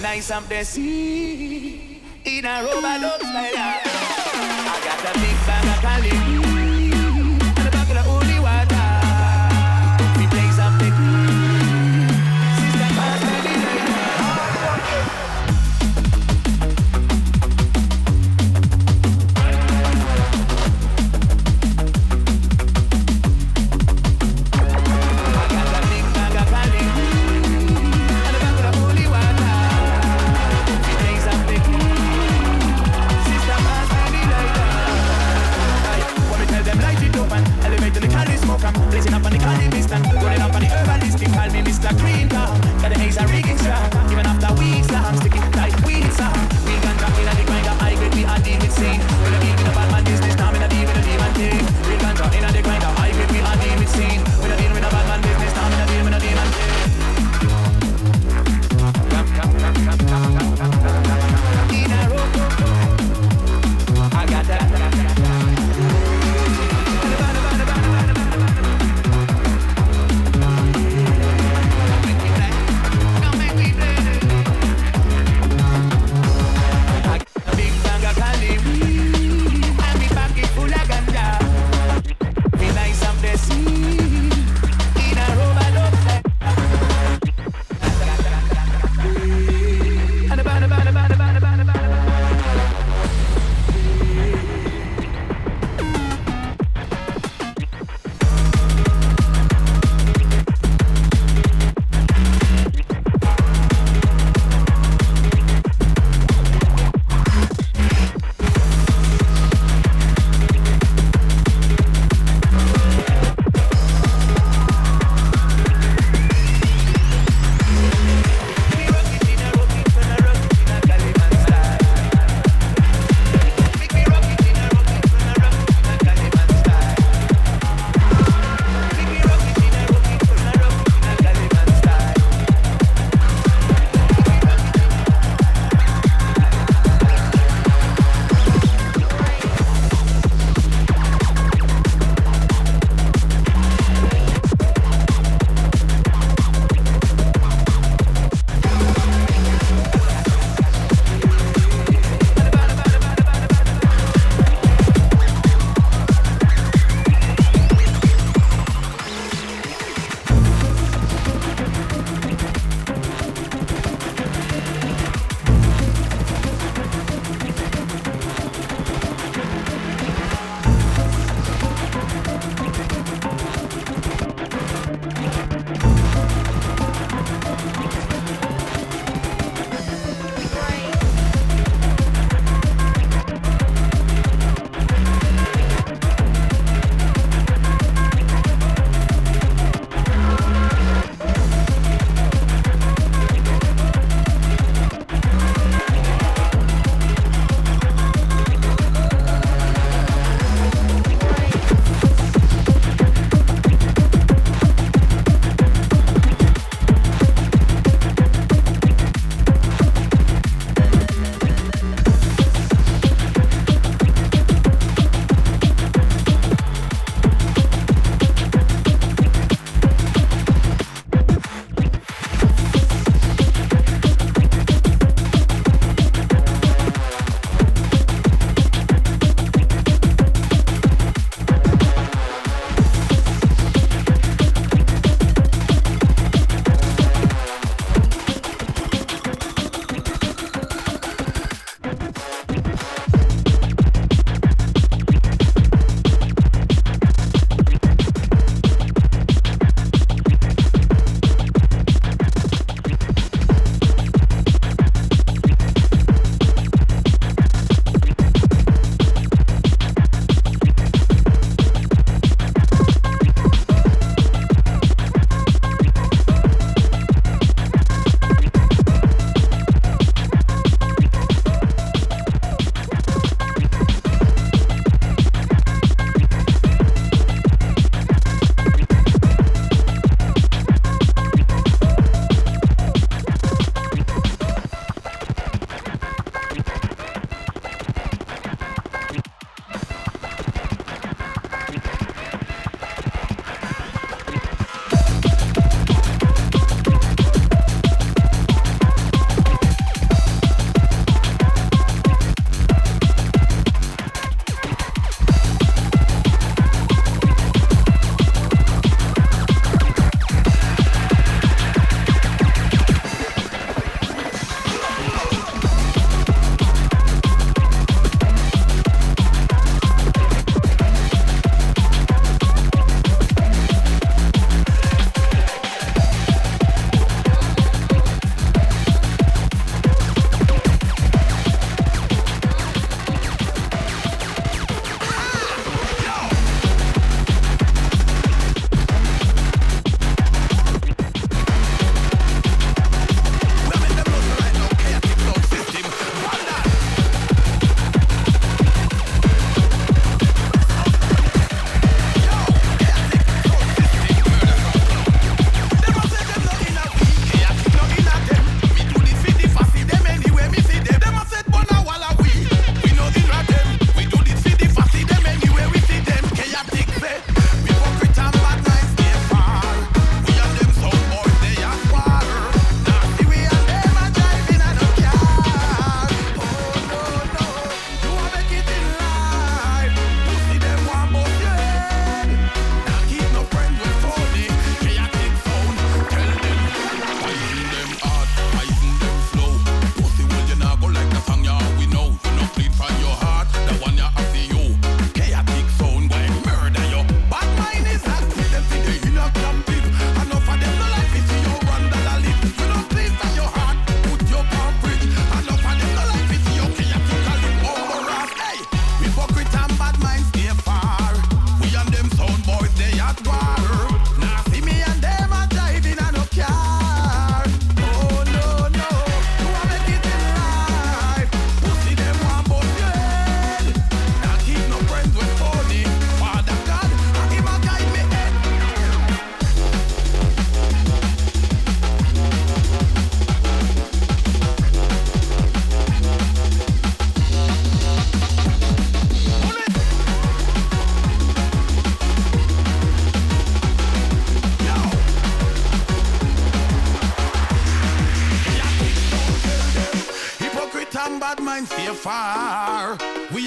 nice and blessy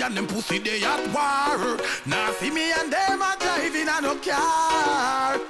and them pussy they at war. Now see me and them a driving a no car.